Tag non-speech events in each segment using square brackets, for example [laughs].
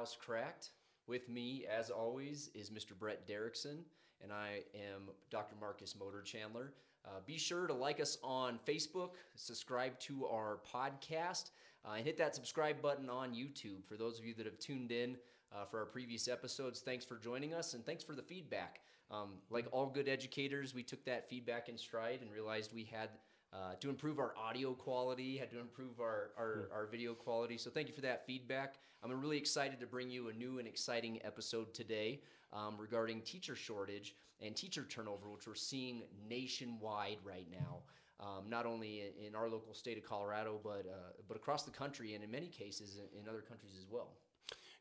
Schoolhouse Cracked. With me, as always, is Mr. Brett Derrickson, and I am Dr. Marcus Motor Chandler. Uh, be sure to like us on Facebook, subscribe to our podcast, uh, and hit that subscribe button on YouTube. For those of you that have tuned in uh, for our previous episodes, thanks for joining us and thanks for the feedback. Um, like all good educators, we took that feedback in stride and realized we had uh, to improve our audio quality, had to improve our, our, our, video quality. So thank you for that feedback. I'm really excited to bring you a new and exciting episode today um, regarding teacher shortage and teacher turnover, which we're seeing nationwide right now. Um, not only in, our local state of Colorado, but uh, but across the country, and in many cases in, in other countries as well.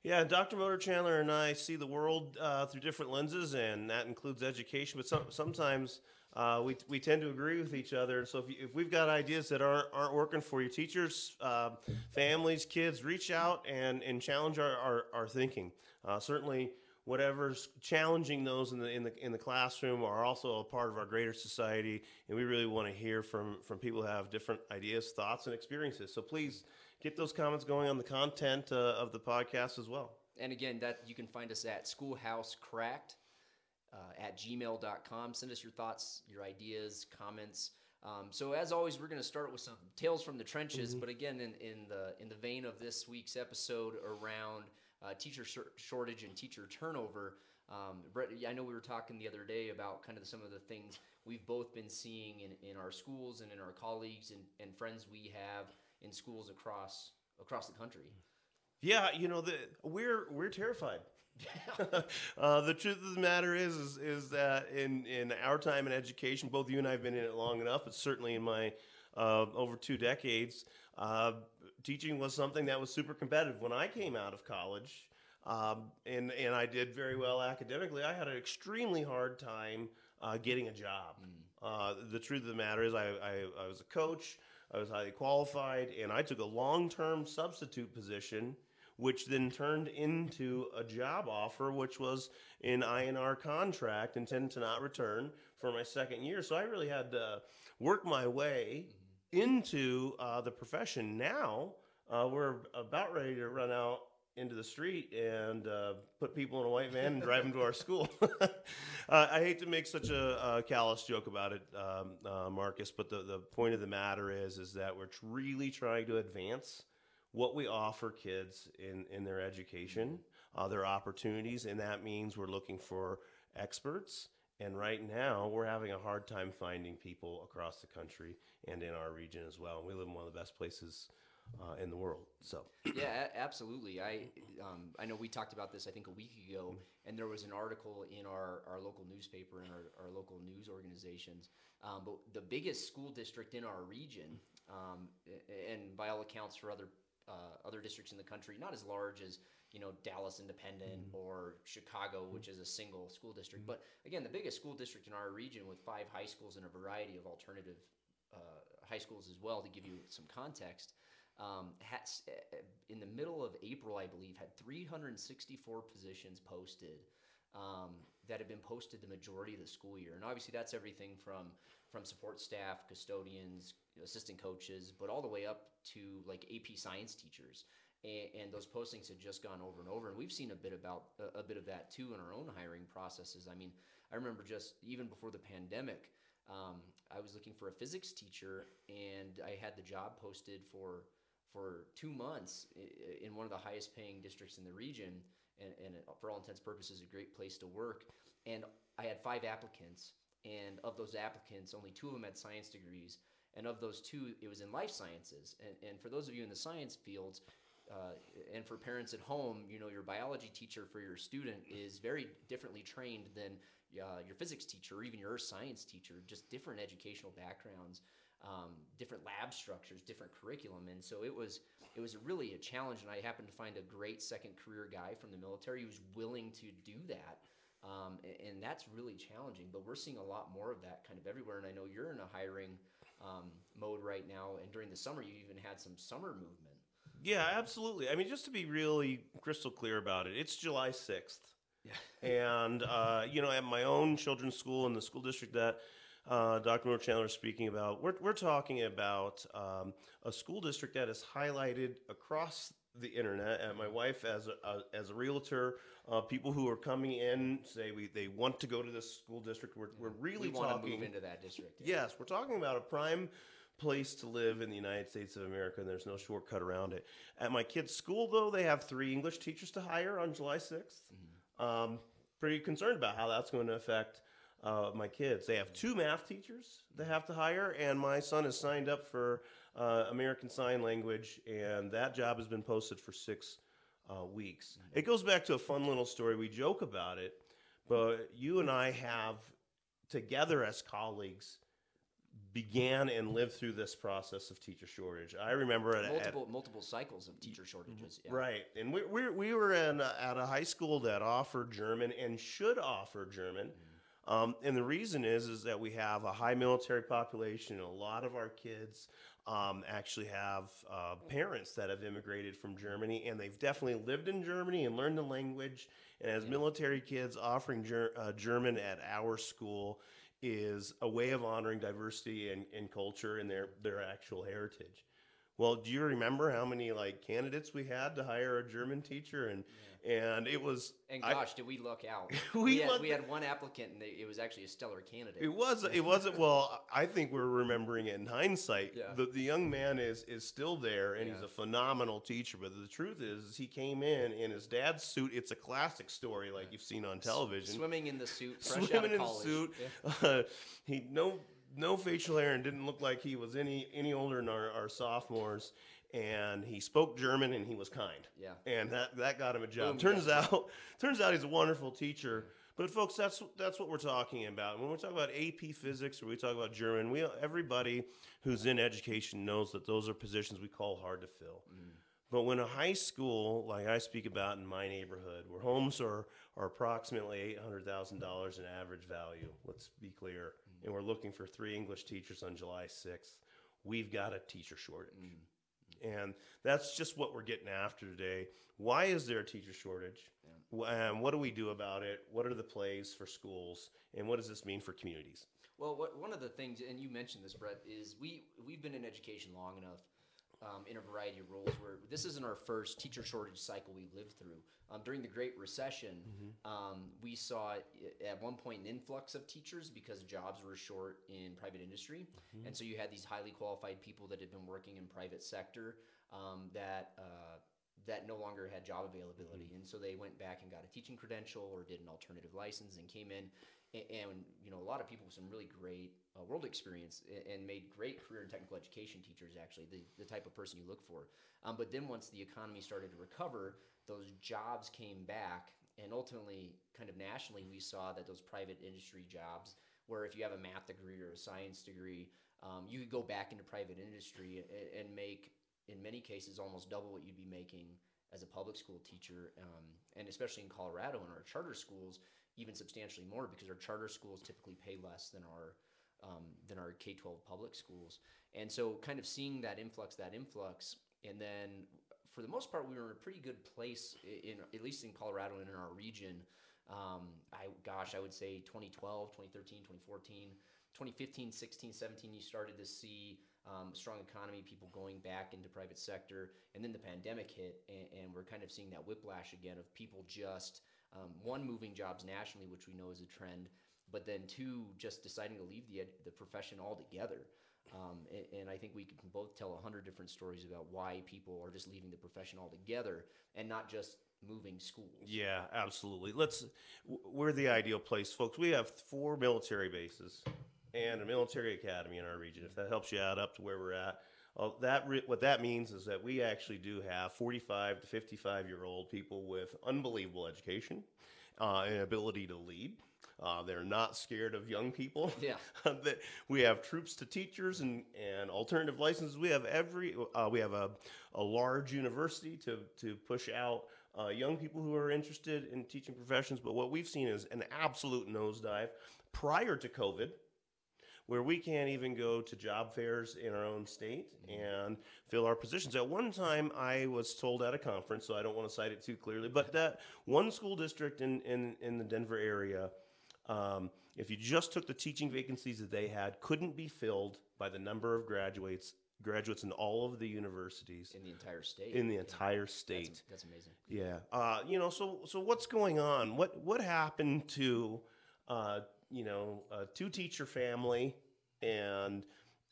Yeah, Dr. Motor Chandler and I see the world uh, through different lenses, and that includes education. But some, sometimes uh, we, we tend to agree with each other. So if, you, if we've got ideas that aren't, aren't working for you, teachers, uh, families, kids, reach out and, and challenge our, our, our thinking. Uh, certainly, whatever's challenging those in the, in, the, in the classroom are also a part of our greater society. And we really want to hear from, from people who have different ideas, thoughts, and experiences. So please get those comments going on the content uh, of the podcast as well. And again, that you can find us at Schoolhouse Cracked uh, at gmail.com. Send us your thoughts, your ideas, comments. Um, so as always, we're going to start with some tales from the trenches. Mm-hmm. But again, in, in the in the vein of this week's episode around uh, teacher shortage and teacher turnover, um, Brett, I know we were talking the other day about kind of some of the things we've both been seeing in, in our schools and in our colleagues and, and friends we have in schools across across the country. Yeah, you know, the, we're we're terrified. [laughs] uh, the truth of the matter is, is, is that in, in our time in education, both you and I have been in it long enough, but certainly in my uh, over two decades, uh, teaching was something that was super competitive. When I came out of college, um, and and I did very well academically, I had an extremely hard time uh, getting a job. Mm. the truth of the matter is, I, I, I was a coach. I was highly qualified, and I took a long term substitute position which then turned into a job offer, which was an INR contract, intended to not return for my second year. So I really had to work my way into uh, the profession. Now uh, we're about ready to run out into the street and uh, put people in a white van and drive them to our [laughs] school. [laughs] uh, I hate to make such a, a callous joke about it, um, uh, Marcus, but the, the point of the matter is is that we're really trying to advance what we offer kids in, in their education, uh, their opportunities, and that means we're looking for experts. And right now, we're having a hard time finding people across the country and in our region as well. We live in one of the best places uh, in the world. So yeah, a- absolutely. I um, I know we talked about this I think a week ago, and there was an article in our, our local newspaper and our, our local news organizations. Um, but the biggest school district in our region, um, and by all accounts for other uh, other districts in the country, not as large as you know Dallas Independent mm-hmm. or Chicago, which is a single school district. Mm-hmm. But again, the biggest school district in our region with five high schools and a variety of alternative uh, high schools as well. To give you some context, um, has, uh, in the middle of April, I believe, had 364 positions posted. Um, that have been posted the majority of the school year, and obviously that's everything from from support staff, custodians, assistant coaches, but all the way up to like AP science teachers. And, and, those postings had just gone over and over. And we've seen a bit about a, a bit of that too in our own hiring processes. I mean, I remember just even before the pandemic, um, I was looking for a physics teacher, and I had the job posted for for two months in one of the highest paying districts in the region, and, and for all intents purposes, a great place to work. And I had five applicants, and of those applicants, only two of them had science degrees, and of those two, it was in life sciences. And, and for those of you in the science fields, uh, and for parents at home, you know, your biology teacher for your student is very differently trained than uh, your physics teacher or even your earth science teacher, just different educational backgrounds, um, different lab structures, different curriculum. And so it was, it was really a challenge. And I happened to find a great second career guy from the military who was willing to do that. Um, and, and that's really challenging, but we're seeing a lot more of that kind of everywhere. And I know you're in a hiring um, mode right now. And during the summer, you even had some summer movement. Yeah, absolutely. I mean, just to be really crystal clear about it, it's July 6th. Yeah. [laughs] and, uh, you know, at my own children's school in the school district that uh, Dr. Moore Chandler is speaking about. We're, we're talking about um, a school district that is highlighted across the internet. And my wife, as a, a as a realtor, uh, people who are coming in say we they want to go to this school district. We're, we're really we want to talking. move into that district. yeah. Yes, we're talking about a prime place to live in the United States of America, and there's no shortcut around it. At my kids' school, though, they have three English teachers to hire on July 6th. Um, pretty concerned about how that's going to affect uh, my kids. They have two math teachers they have to hire, and my son is signed up for uh, American Sign Language, and that job has been posted for six uh, weeks. It goes back to a fun little story. We joke about it, but you and I have, together as colleagues, began and lived through this process of teacher shortage. I remember at, at multiple multiple cycles of teacher shortages. Yeah. Right, and we we, we were in a, at a high school that offered German and should offer German, Mm-hmm. um, and the reason is is that we have a high military population, a lot of our kids um, actually have uh, parents that have immigrated from Germany, and they've definitely lived in Germany and learned the language. And as military kids, offering ger- uh, German at our school is a way of honoring diversity and, and culture and their their actual heritage. Well, do you remember how many like candidates we had to hire a German teacher and and it was And I- gosh, did we luck out? [laughs] We we, had, we had one applicant, and they, it was actually a stellar candidate. It was. It wasn't. [laughs] Well, I think we're remembering it in hindsight. Yeah. The the young man is is still there, and he's a phenomenal teacher. But the truth is, is he came in in his dad's suit. It's a classic story, like you've seen on television. Swimming in the suit, [laughs] Swimming in college. suit. Yeah. Uh, he no no facial hair and didn't look like he was any any older than our, our sophomores. And he spoke German and he was kind. Yeah. And that that got him a job. Boom, turns got out [laughs] turns out he's a wonderful teacher. But folks, that's that's what we're talking about. When we talk about AP Physics or we talk about German, we everybody who's in education knows that those are positions we call hard to fill. Mm. But when a high school, like I speak about in my neighborhood, where homes are, are approximately eight hundred thousand dollars in average value, let's be clear, and we're looking for three English teachers on July sixth, we've got a teacher shortage, and that's just what we're getting after today. Why is there a teacher shortage? Um, what do we do about it? What are the plays for schools, and what does this mean for communities? Well, what, one of the things, and you mentioned this, Brett, is we we've been in education long enough, um, in a variety of roles. Where this isn't our first teacher shortage cycle we've lived through. Um, during the Great Recession, um, we saw at one point an influx of teachers because jobs were short in private industry, and so you had these highly qualified people that had been working in private sector um, that. Uh, that no longer had job availability, and so they went back and got a teaching credential or did an alternative license and came in. A- and you know a lot of people with some really great uh, world experience and made great career and technical education teachers actually the, the type of person you look for. Um, but then once the economy started to recover those jobs came back. And ultimately kind of nationally we saw that those private industry jobs where if you have a math degree or a science degree um, you could go back into private industry and, and make in many cases almost double what you'd be making as a public school teacher um, and especially in colorado in our charter schools even substantially more because our charter schools typically pay less than our um, than our K twelve public schools, and so kind of seeing that influx, that influx, and then for the most part we were in a pretty good place in at least in Colorado and in our region. Um, I gosh, I would say 2012, 2013, 2014, 2015, 16, 17, you started to see um, strong economy, people going back into private sector, and then the pandemic hit, and, and we're kind of seeing that whiplash again of people just um, one moving jobs nationally, which we know is a trend, but then two just deciding to leave the the profession altogether. Um, and, and I think we can both tell a hundred different stories about why people are just leaving the profession altogether and not just moving schools. Yeah, absolutely. Let's. We're the ideal place, folks. We have four military bases and a military academy in our region. If that helps you out up to where we're at, uh, that re- what that means is that we actually do have 45 to 55 year old people with unbelievable education uh, and ability to lead. Uh, they're not scared of young people. [laughs] Yeah. that we have troops to teachers and, and alternative licenses. We have every uh, we have a, a large university to to push out uh, young people who are interested in teaching professions. But what we've seen is an absolute nosedive prior to COVID, where we can't even go to job fairs in our own state and fill our positions. At one time, I was told at a conference, so I don't want to cite it too clearly, but that one school district in in, in the Denver area um, if you just took the teaching vacancies that they had, couldn't be filled by the number of graduates graduates in all of the universities in the entire state. in the entire state. That's, that's amazing. Yeah. Uh, you know, so so what's going on? What what happened to uh, you know, a two teacher family and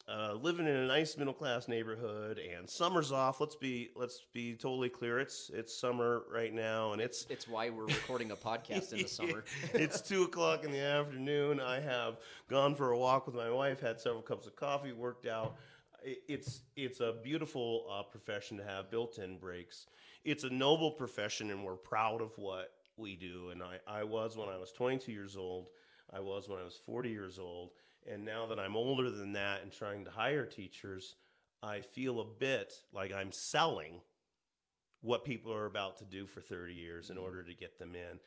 uh, living in a nice middle class neighborhood and summer's off. Let's be let's be totally clear. It's it's summer right now and it's It's why we're recording a podcast in the [laughs] summer. it's two o'clock in the afternoon. I have gone for a walk with my wife, had several cups of coffee, worked out. It's it's a beautiful uh, profession to have built-in breaks. It's a noble profession, and we're proud of what we do. And I, I was when I was 22 years old. I was when I was 40 years old. And now that I'm older than that and trying to hire teachers, I feel a bit like I'm selling what people are about to do for 30 years in mm-hmm. order to get them in.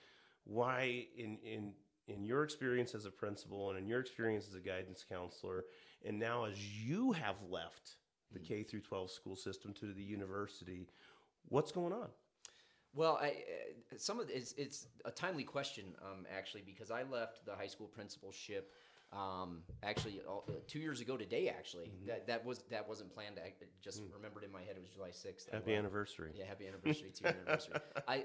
Why, in, in, in your experience as a principal and in your experience as a guidance counselor, and now as you have left the mm-hmm. K through 12 school system to the university, what's going on? Well, I, uh, some of it's, it's a timely question, um, actually, because I left the high school principalship um, actually all, uh, two years ago today. Actually, Mm-hmm. that that was that wasn't planned. I just remembered in my head it was July sixth. Mm. Happy anniversary. Yeah, happy anniversary to your anniversary. [laughs] I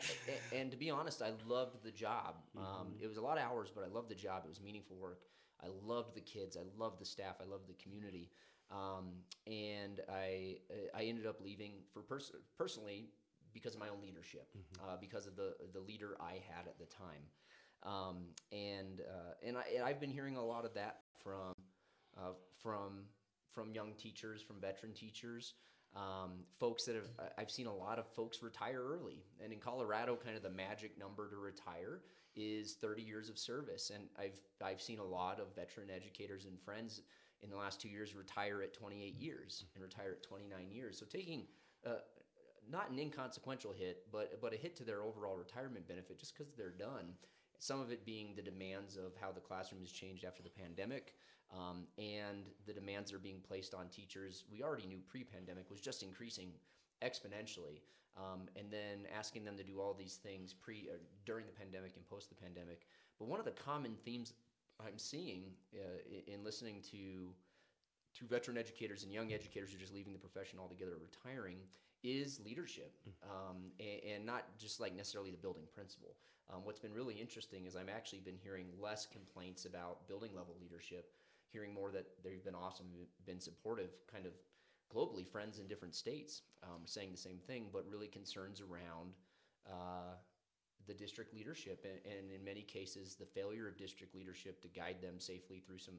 and to be honest, I loved the job. Um, Mm-hmm. it was a lot of hours, but I loved the job. It was meaningful work. I loved the kids. I loved the staff. I loved the community. Um, and I uh, I ended up leaving for pers- personally because of my own leadership, uh, because of the the leader I had at the time. Um, and uh, and, I, and I've been hearing a lot of that from uh, from from young teachers, from veteran teachers, um, folks that have. I've seen a lot of folks retire early, and in Colorado, kind of the magic number to retire is 30 years of service. And I've I've seen a lot of veteran educators and friends in the last two years retire at 28 years and retire at 29 years. So taking uh, not an inconsequential hit, but but a hit to their overall retirement benefit just because they're done. Some of it being the demands of how the classroom has changed after the pandemic, um, and the demands that are being placed on teachers. We already knew pre-pandemic was just increasing exponentially, um, and then asking them to do all these things pre during the pandemic and post the pandemic. But one of the common themes I'm seeing uh, in listening to to veteran educators and young educators who are just leaving the profession altogether, retiring, is leadership, um, and, and not just like necessarily the building principal. Um, what's been really interesting is I've actually been hearing less complaints about building level leadership, hearing more that they've been awesome, been supportive, kind of globally, friends in different states um, saying the same thing, but really concerns around uh, the district leadership, and, and in many cases, the failure of district leadership to guide them safely through some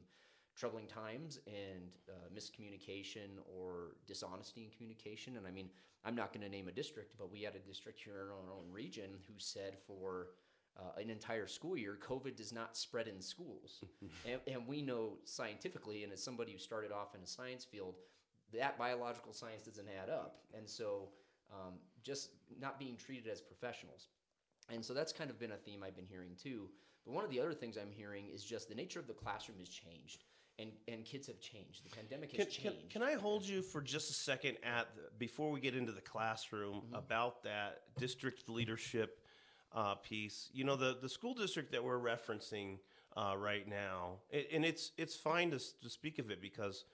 troubling times and uh, miscommunication or dishonesty in communication. And I mean, I'm not going to name a district, but we had a district here in our own region who said for uh, an entire school year, COVID does not spread in schools. [laughs] and, and we know scientifically, and as somebody who started off in a science field, that biological science doesn't add up. And so um, just not being treated as professionals. And so that's kind of been a theme I've been hearing too. But one of the other things I'm hearing is just the nature of the classroom has changed. And, and kids have changed. The pandemic has Can, can, changed. can I hold you for just a second at the, before we get into the classroom about that district leadership uh, piece? You know, the, the school district that we're referencing uh, right now, a- and it's it's fine to, to speak of it because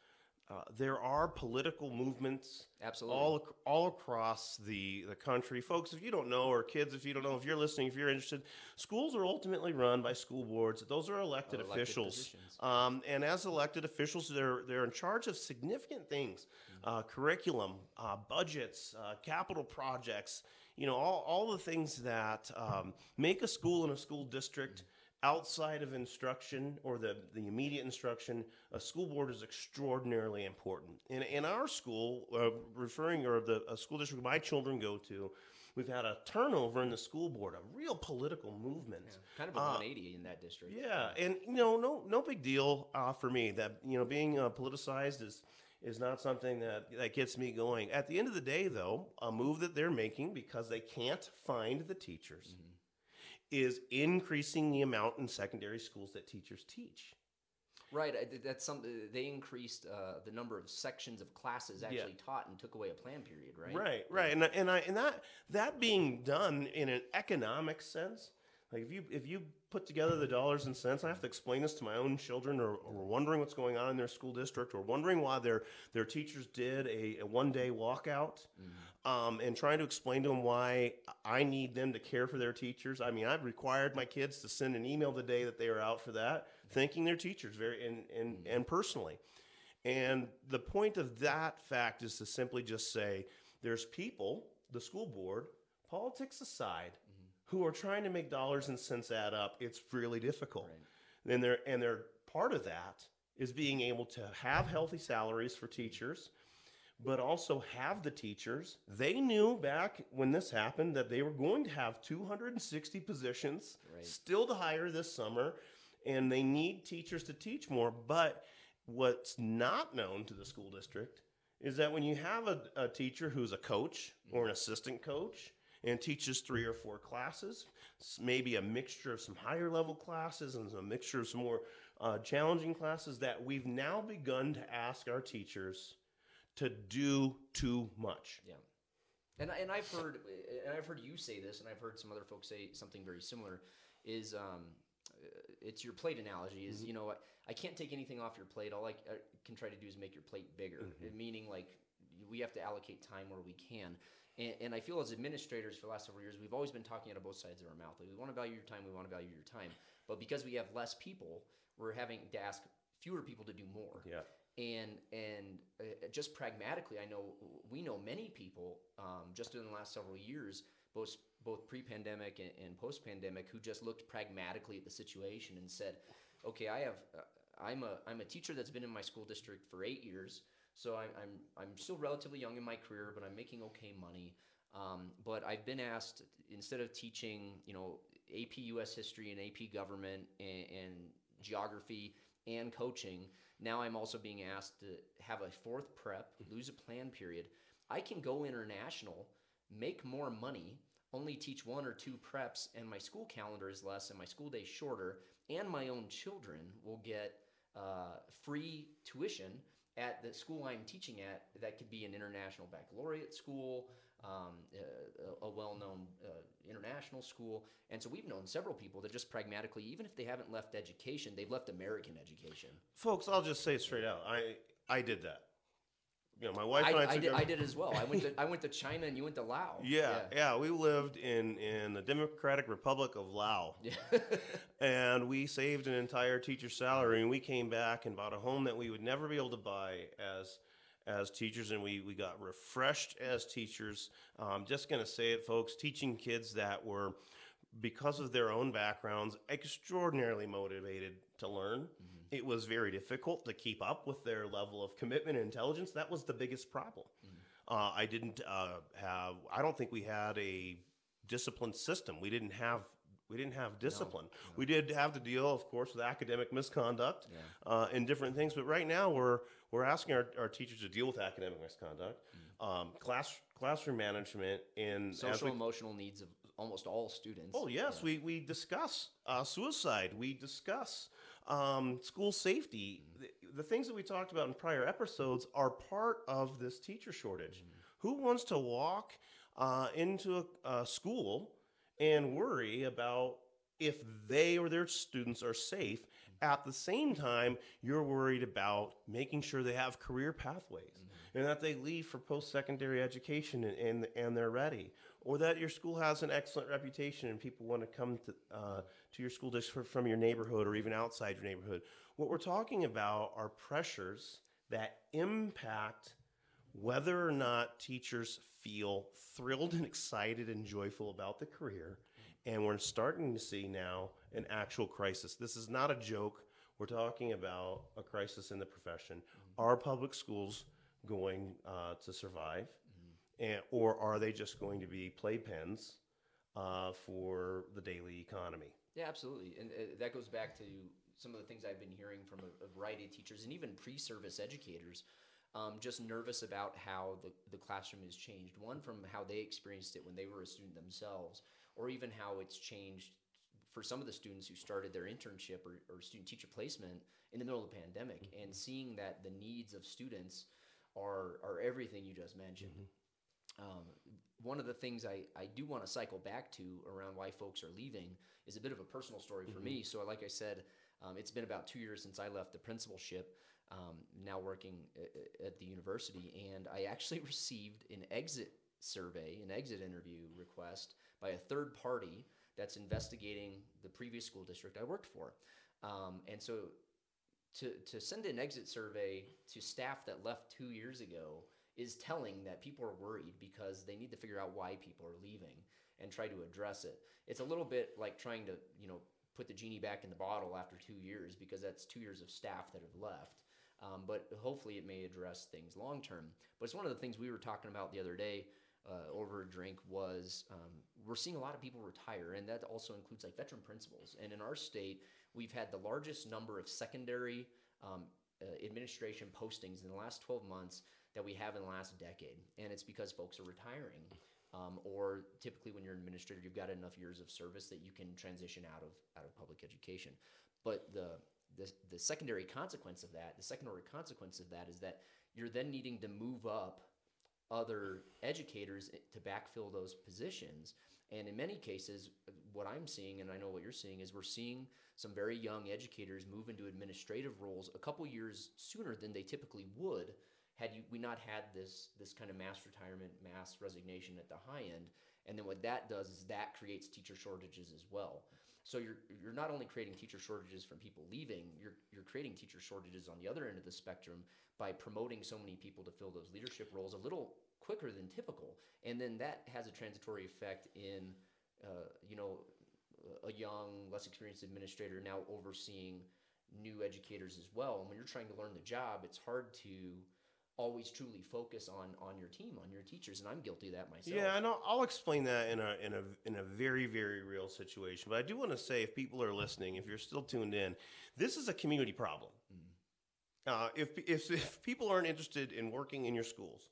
uh, there are political movements Absolutely. all all across the the country. Folks, if you don't know, or kids, if you don't know, if you're listening, if you're interested, schools are ultimately run by school boards. Those are elected, Elected officials. Um, and as elected officials, they're they're in charge of significant things: uh, curriculum, uh, budgets, uh, capital projects. You know, all all the things that um, make a school and a school district outside of instruction or the, the immediate instruction, a school board is extraordinarily important. In, in our school, uh, referring or the a school district my children go to, we've had a turnover in the school board, a real political movement. kind of a 180 in that district. Yeah, and you know, no, no big deal uh, for me. That you know, being uh, politicized is is not something that that gets me going. At the end of the day, though, a move that they're making because they can't find the teachers is increasing the amount in secondary schools that teachers teach. Right. That's something they increased uh, the number of sections of classes actually taught and took away a plan period. Right. Right, right, and and I and that that being done in an economic sense, Like if you if you put together the dollars and cents, I have to explain this to my own children, or, or wondering what's going on in their school district, or wondering why their their teachers did a, a one day walkout, um, and trying to explain to them why I need them to care for their teachers. I mean, I've required my kids to send an email the day that they are out for that, thanking their teachers very and and, and personally. And the point of that fact is to simply just say there's people, the school board, politics aside, who are trying to make dollars and cents add up. It's really difficult. And they're and they're part of that is being able to have healthy salaries for teachers, but also have the teachers. They knew back when this happened that they were going to have 260 positions Right. still to hire this summer, and they need teachers to teach more. But what's not known to the school district is that when you have a, a teacher who's a coach or an assistant coach and teaches three or four classes, maybe a mixture of some higher level classes and a mixture of some more uh, challenging classes, that we've now begun to ask our teachers to do too much. Yeah. And, and I've heard and I've heard you say this, and I've heard some other folks say something very similar. Is um, uh, it's your plate analogy? Is you know I, I can't take anything off your plate. All I, I can try to do is make your plate bigger. Meaning like we have to allocate time where we can. And, and I feel as administrators for the last several years, we've always been talking out of both sides of our mouth. Like, we want to value your time. We want to value your time. But because we have less people, we're having to ask fewer people to do more Yeah. and and uh, just pragmatically i know we know many people um, just in the last several years both both pre-pandemic and, and post-pandemic who just looked pragmatically at the situation and said okay i have uh, i'm a i'm a teacher that's been in my school district for eight years so I'm, I'm i'm still relatively young in my career but i'm making okay money um, but i've been asked instead of teaching you know ap us history and ap government and, and geography and coaching. Now I'm also being asked to have a fourth prep, lose a plan period. I can go international, make more money, only teach one or two preps, and my school calendar is less and my school day shorter, and my own children will get uh, free tuition at the school I'm teaching at. That could be an international baccalaureate school, um, a, a well-known uh, international school, and so we've known several people that just pragmatically, even if they haven't left education, they've left American education. Folks, I'll just say straight out. I I did that. You know, my wife I, and I, I took did, I did as well. I went to I went to China and you went to Laos. [laughs] Yeah, yeah, we lived in in the Democratic Republic of Laos, Yeah. [laughs] and we saved an entire teacher's salary, and we came back and bought a home that we would never be able to buy as as teachers, and we we got refreshed as teachers. I'm just gonna say it, folks, teaching kids that were because of their own backgrounds extraordinarily motivated to learn. Mm-hmm. It was very difficult to keep up with their level of commitment and intelligence. That was the biggest problem. Uh, I didn't uh, have. I don't think we had a disciplined system. We didn't have. We didn't have discipline. We did have to deal, of course, with academic misconduct uh, and different things. But right now, we're we're asking our, our teachers to deal with academic misconduct, um, class classroom management, and Social we- emotional needs of almost all students. Oh yes, we we discuss uh, suicide. We discuss um, school safety. The, the things that we talked about in prior episodes are part of this teacher shortage. Who wants to walk uh, into a, a school and worry about if they or their students are safe? At the same time, you're worried about making sure they have career pathways and that they leave for post-secondary education and, and, and they're ready or that your school has an excellent reputation and people want to come to, uh, to your school district from your neighborhood or even outside your neighborhood. What we're talking about are pressures that impact whether or not teachers feel thrilled and [laughs] excited and joyful about the career. And we're starting to see now an actual crisis. This is not a joke. We're talking about a crisis in the profession. Are public schools going uh, to survive? And, or are they just going to be playpens uh, for the daily economy? Yeah, absolutely, and uh, that goes back to some of the things I've been hearing from a, a variety of teachers and even pre-service educators. Um, just nervous about how the, the classroom has changed. One from how they experienced it when they were a student themselves, or even how it's changed for some of the students who started their internship or, or student teacher placement in the middle of the pandemic, and seeing that the needs of students are are everything you just mentioned. Um, one of the things I, I do want to cycle back to around why folks are leaving is a bit of a personal story for me. So, like I said, um, it's been about two years since I left the principalship, um, now working at, at the university, and I actually [laughs] received an exit survey, an exit interview request by a third party that's investigating the previous school district I worked for. Um, and so to, to send an exit survey to staff that left two years ago is telling that people are worried because they need to figure out why people are leaving and try to address it. It's a little bit like trying to, you know, put the genie back in the bottle after two years because that's two years of staff that have left. Um, but hopefully it may address things long term. But it's one of the things we were talking about the other day uh, over a drink was um, we're seeing a lot of people retire, and that also includes like veteran principals. And in our state, we've had the largest number of secondary um, uh, administration postings in the last 12 months that we have in the last decade, and it's because folks are retiring. Um, or typically, when you're an administrator, you've got enough years of service that you can transition out of out of public education. But the the, the secondary consequence of that, the secondary consequence of that, is that you're then needing to move up other educators to backfill those positions. And in many cases, what I'm seeing, and I know what you're seeing, is we're seeing some very young educators move into administrative roles a couple years sooner than they typically would had you, we not had this this kind of mass retirement, mass resignation at the high end. And then what that does is that creates teacher shortages as well. So you're you're not only creating teacher shortages from people leaving, you're you're creating teacher shortages on the other end of the spectrum by promoting so many people to fill those leadership roles a little quicker than typical, and then that has a transitory effect in uh, you know a young, less experienced administrator now overseeing new educators as well. And when you're trying to learn the job, it's hard to always truly focus on on your team, on your teachers, and I'm guilty of that myself. Yeah, and I'll, I'll explain that in a in a in a very very real situation. But I do want to say, if people are listening, if you're still tuned in, this is a community problem. Uh, if, if if people aren't interested in working in your schools,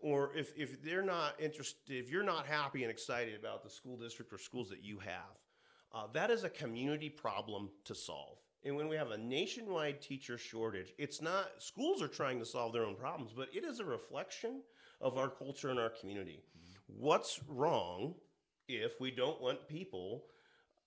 or if if they're not interested, if you're not happy and excited about the school district or schools that you have, uh, that is a community problem to solve. And when we have a nationwide teacher shortage, it's not schools are trying to solve their own problems, but it is a reflection of our culture and our community. What's wrong if we don't want people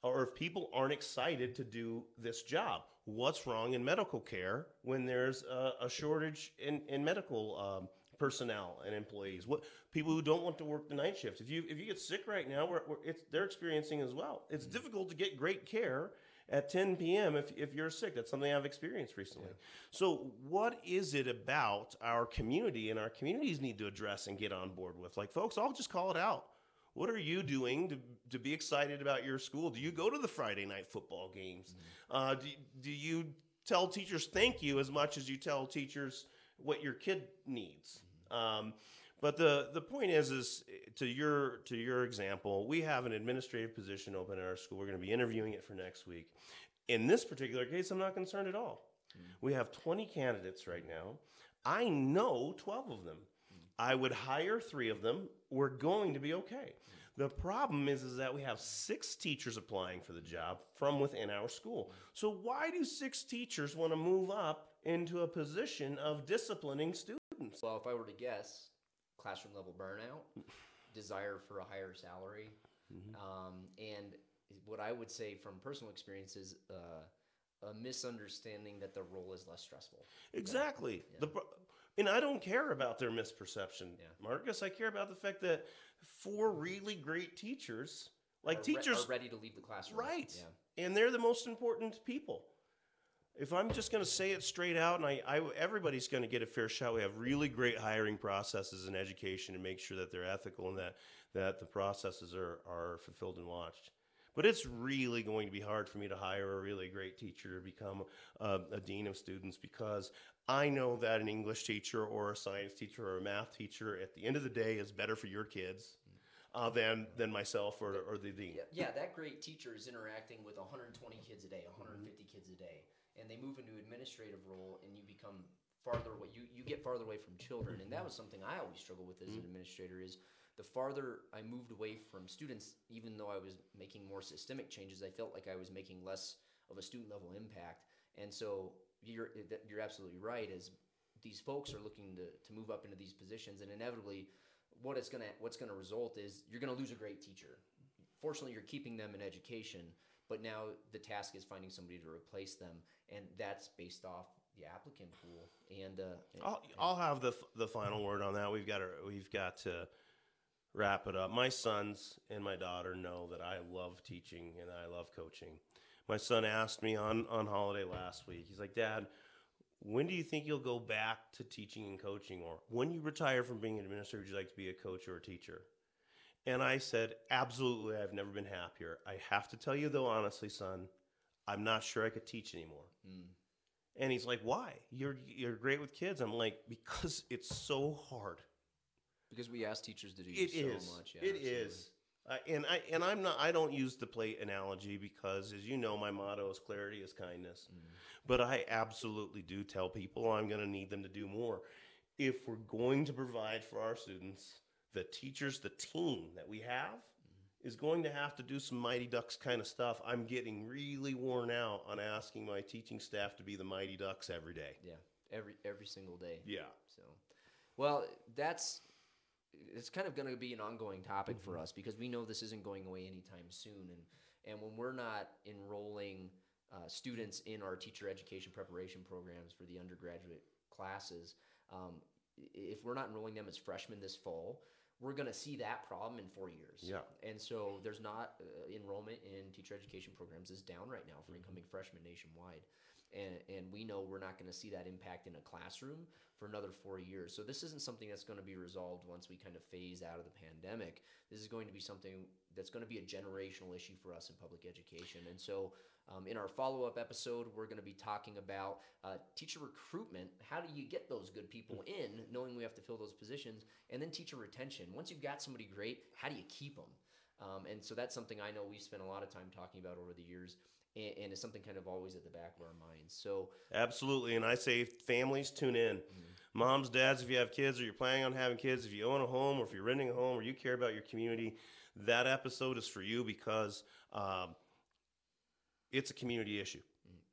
or if people aren't excited to do this job? What's wrong in medical care when there's a, a shortage in, in medical um, personnel and employees? What people who don't want to work the night shift? If you if you get sick right now, we're, we're, it's, they're experiencing as well. It's difficult to get great care at 10 p.m. if, if you're sick. That's something I've experienced recently. So, what is it about our community and our communities need to address and get on board with? Like, folks, I'll just call it out. What are you doing to, to be excited about your school? Do you go to the Friday night football games? Uh, do, do you tell teachers thank you as much as you tell teachers what your kid needs? Um, but the, the point is, is eh, to your to your example, we have an administrative position open at our school. We're going to be interviewing it for next week. In this particular case, I'm not concerned at all. Mm. We have 20 candidates right now. I know 12 of them. Mm. I would hire three of them. We're going to be okay. Mm. The problem is, is that we have six teachers applying for the job from within our school. So why do six teachers want to move up into a position of disciplining students? Well, if I were to guess, classroom level burnout, [laughs] desire for a higher salary, um, and what I would say from personal experience is uh, a misunderstanding that the role is less stressful. Exactly. The and I don't care about their misperception, Yeah. Marcus. I care about the fact that four really great teachers, like Are re- teachers, are ready to leave the classroom. right, Yeah. and they're the most important people. If I'm just going to say it straight out, and I, I everybody's going to get a fair shot. We have really great hiring processes in education, to make sure that they're ethical and that that the processes are are fulfilled and watched. But it's really going to be hard for me to hire a really great teacher to become a, a dean of students because I know that an English teacher or a science teacher or a math teacher at the end of the day is better for your kids uh, than than myself or, or the dean. Yeah, yeah, that great teacher is interacting with 120 kids a day, 150 kids a day, and they move into administrative role, and you become farther away. You you get farther away from children, and that was something I always struggle with as an mm-hmm. administrator. Is the farther I moved away from students, even though I was making more systemic changes, I felt like I was making less of a student level impact. And so you're you're absolutely right. As these folks are looking to, to move up into these positions, and inevitably, what it's gonna what's gonna result is you're gonna lose a great teacher. Fortunately, you're keeping them in education, but now the task is finding somebody to replace them, and that's based off the applicant pool. And uh, I'll, I'll have the the final word on that. We've got to we've got to wrap it up. My sons and my daughter know that I love teaching and I love coaching. My son asked me on on holiday last week. He's like, "Dad, when do you think you'll go back to teaching and coaching, or when you retire from being an administrator, would you like to be a coach or a teacher?" And I said, "Absolutely. I've never been happier. I have to tell you though, honestly, son, I'm not sure I could teach anymore." And he's like, "Why? You're you're great with kids." I'm like, "Because [laughs] it's so hard. because we ask teachers to do It so is. much, yeah, It is. Uh, and I and I'm not. I don't use the plate analogy because, as you know, my motto is clarity is kindness. Mm-hmm. But I absolutely do tell people I'm going to need them to do more. If we're going to provide for our students, the teachers, the team that we have. Is going to have to do some Mighty Ducks kind of stuff. I'm getting really worn out on asking my teaching staff to be the Mighty Ducks every day. Yeah, every every single day. Yeah. So, well, that's it's kind of going to be an ongoing topic Mm-hmm. for us because we know this isn't going away anytime soon, and and when we're not enrolling uh, students in our teacher education preparation programs for the undergraduate classes, um, if we're not enrolling them as freshmen this fall. We're going to see that problem in four years. Yeah. And so there's not uh, enrollment in teacher education programs is down right now for Mm-hmm. incoming freshmen nationwide and, and we know we're not going to see that impact in a classroom for another four years. So this isn't something that's going to be resolved once we kind of phase out of the pandemic. This is going to be something that's going to be a generational issue for us in public education. And so um, in our follow-up episode, we're going to be talking about uh, teacher recruitment. How do you get those good people in, knowing we have to fill those positions, and then teacher retention. Once you've got somebody great, how do you keep them? Um, and so that's something I know we've spent a lot of time talking about over the years, and, and it's something kind of always at the back of our minds. So Absolutely. And I say, families, tune in. Moms, dads, if you have kids or you're planning on having kids, if you own a home or if you're renting a home or you care about your community, that episode is for you because um, it's a community issue.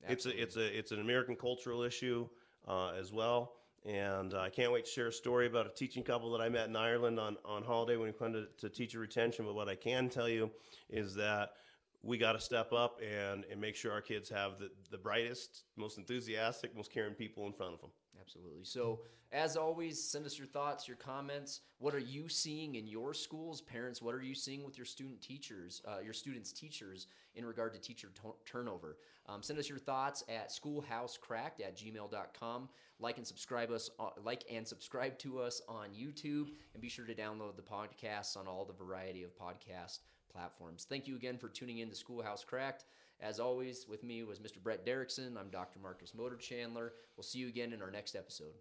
It's a, it's a, it's an American cultural issue uh, as well. And I can't wait to share a story about a teaching couple that I met in Ireland on, on holiday when we comes to, to teacher retention. But what I can tell you is that we got to step up and, and make sure our kids have the, the brightest, most enthusiastic, most caring people in front of them. Absolutely. So, as always, send us your thoughts, your comments. What are you seeing in your schools, parents? What are you seeing with your student teachers, uh, your students' teachers, in regard to teacher to- turnover? Um, send us your thoughts at schoolhousecracked at gmail.com. Like and subscribe us, uh, like and subscribe to us on YouTube, and be sure to download the podcasts on all the variety of podcast platforms. Thank you again for tuning in to Schoolhouse Cracked. As always, with me was Mr. Brett Derrickson. I'm Dr. Marcus Motor Chandler. We'll see you again in our next episode.